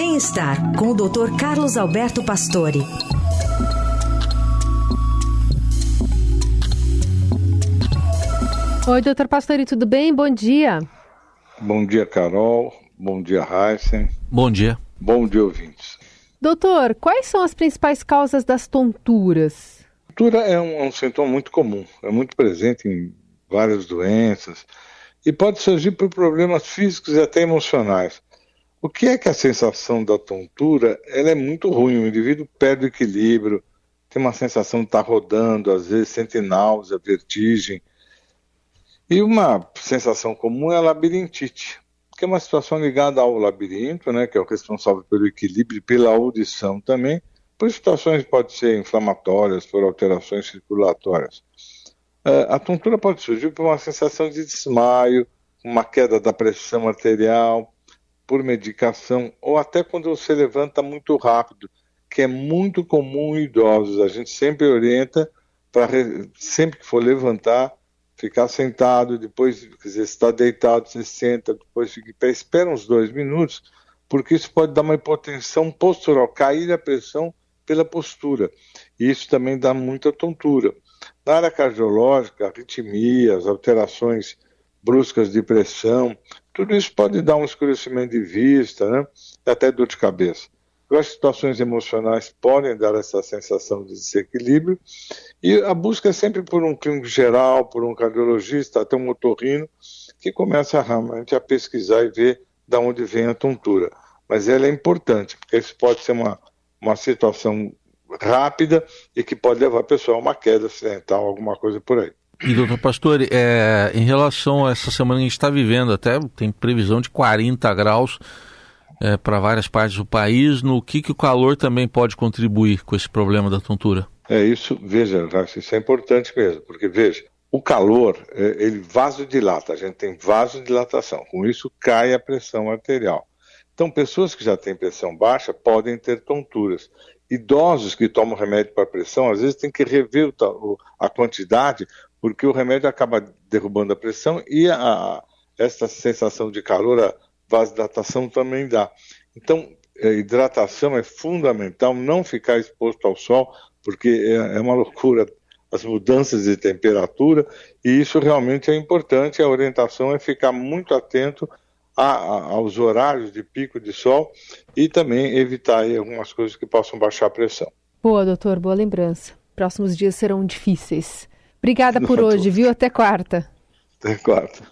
Bem-estar com o Dr. Carlos Alberto Pastore. Oi, doutor Pastore, tudo bem? Bom dia. Bom dia, Carol. Bom dia, Heisen. Bom dia. Bom dia, ouvintes. Doutor, quais são as principais causas das tonturas? Tontura é um, é um sintoma muito comum, é muito presente em várias doenças e pode surgir por problemas físicos e até emocionais. O que é que a sensação da tontura ela é muito ruim, o indivíduo perde o equilíbrio, tem uma sensação de estar rodando, às vezes sente náusea, vertigem. E uma sensação comum é a labirintite, que é uma situação ligada ao labirinto, né, que é o responsável pelo equilíbrio e pela audição também, por situações pode ser inflamatórias, por alterações circulatórias. É, a tontura pode surgir por uma sensação de desmaio, uma queda da pressão arterial, por medicação, ou até quando você levanta muito rápido, que é muito comum em idosos. A gente sempre orienta para, sempre que for levantar, ficar sentado, depois, quer dizer, está deitado, você senta, depois fica em pé, espera uns dois minutos, porque isso pode dar uma hipotensão postural, cair a pressão pela postura. E isso também dá muita tontura. Na área cardiológica, arritmias, alterações bruscas de pressão, tudo isso pode dar um escurecimento de vista, né? Até dor de cabeça. As situações emocionais podem dar essa sensação de desequilíbrio e a busca é sempre por um clínico geral, por um cardiologista, até um otorrino, que começa realmente a pesquisar e ver de onde vem a tontura. Mas ela é importante, porque isso pode ser uma, uma situação rápida e que pode levar a pessoa a uma queda acidental, alguma coisa por aí. E, doutor Pastore, é, em relação a essa semana que a gente está vivendo, até tem previsão de 40 graus é, para várias partes do país, no que, que o calor também pode contribuir com esse problema da tontura? É isso, veja, isso é importante mesmo, porque veja, o calor, é, ele vasodilata, a gente tem vasodilatação, com isso cai a pressão arterial. Então, pessoas que já têm pressão baixa podem ter tonturas. Idosos que tomam remédio para pressão, às vezes tem que rever a quantidade, porque o remédio acaba derrubando a pressão e a, essa sensação de calor, a vasodilatação também dá. Então, a hidratação é fundamental, não ficar exposto ao sol, porque é, é uma loucura as mudanças de temperatura, e isso realmente é importante. A orientação é ficar muito atento a, a, aos horários de pico de sol e também evitar algumas coisas que possam baixar a pressão. Boa, doutor, boa lembrança. Próximos dias serão difíceis. Obrigada por hoje, viu? Até quarta. Até quarta.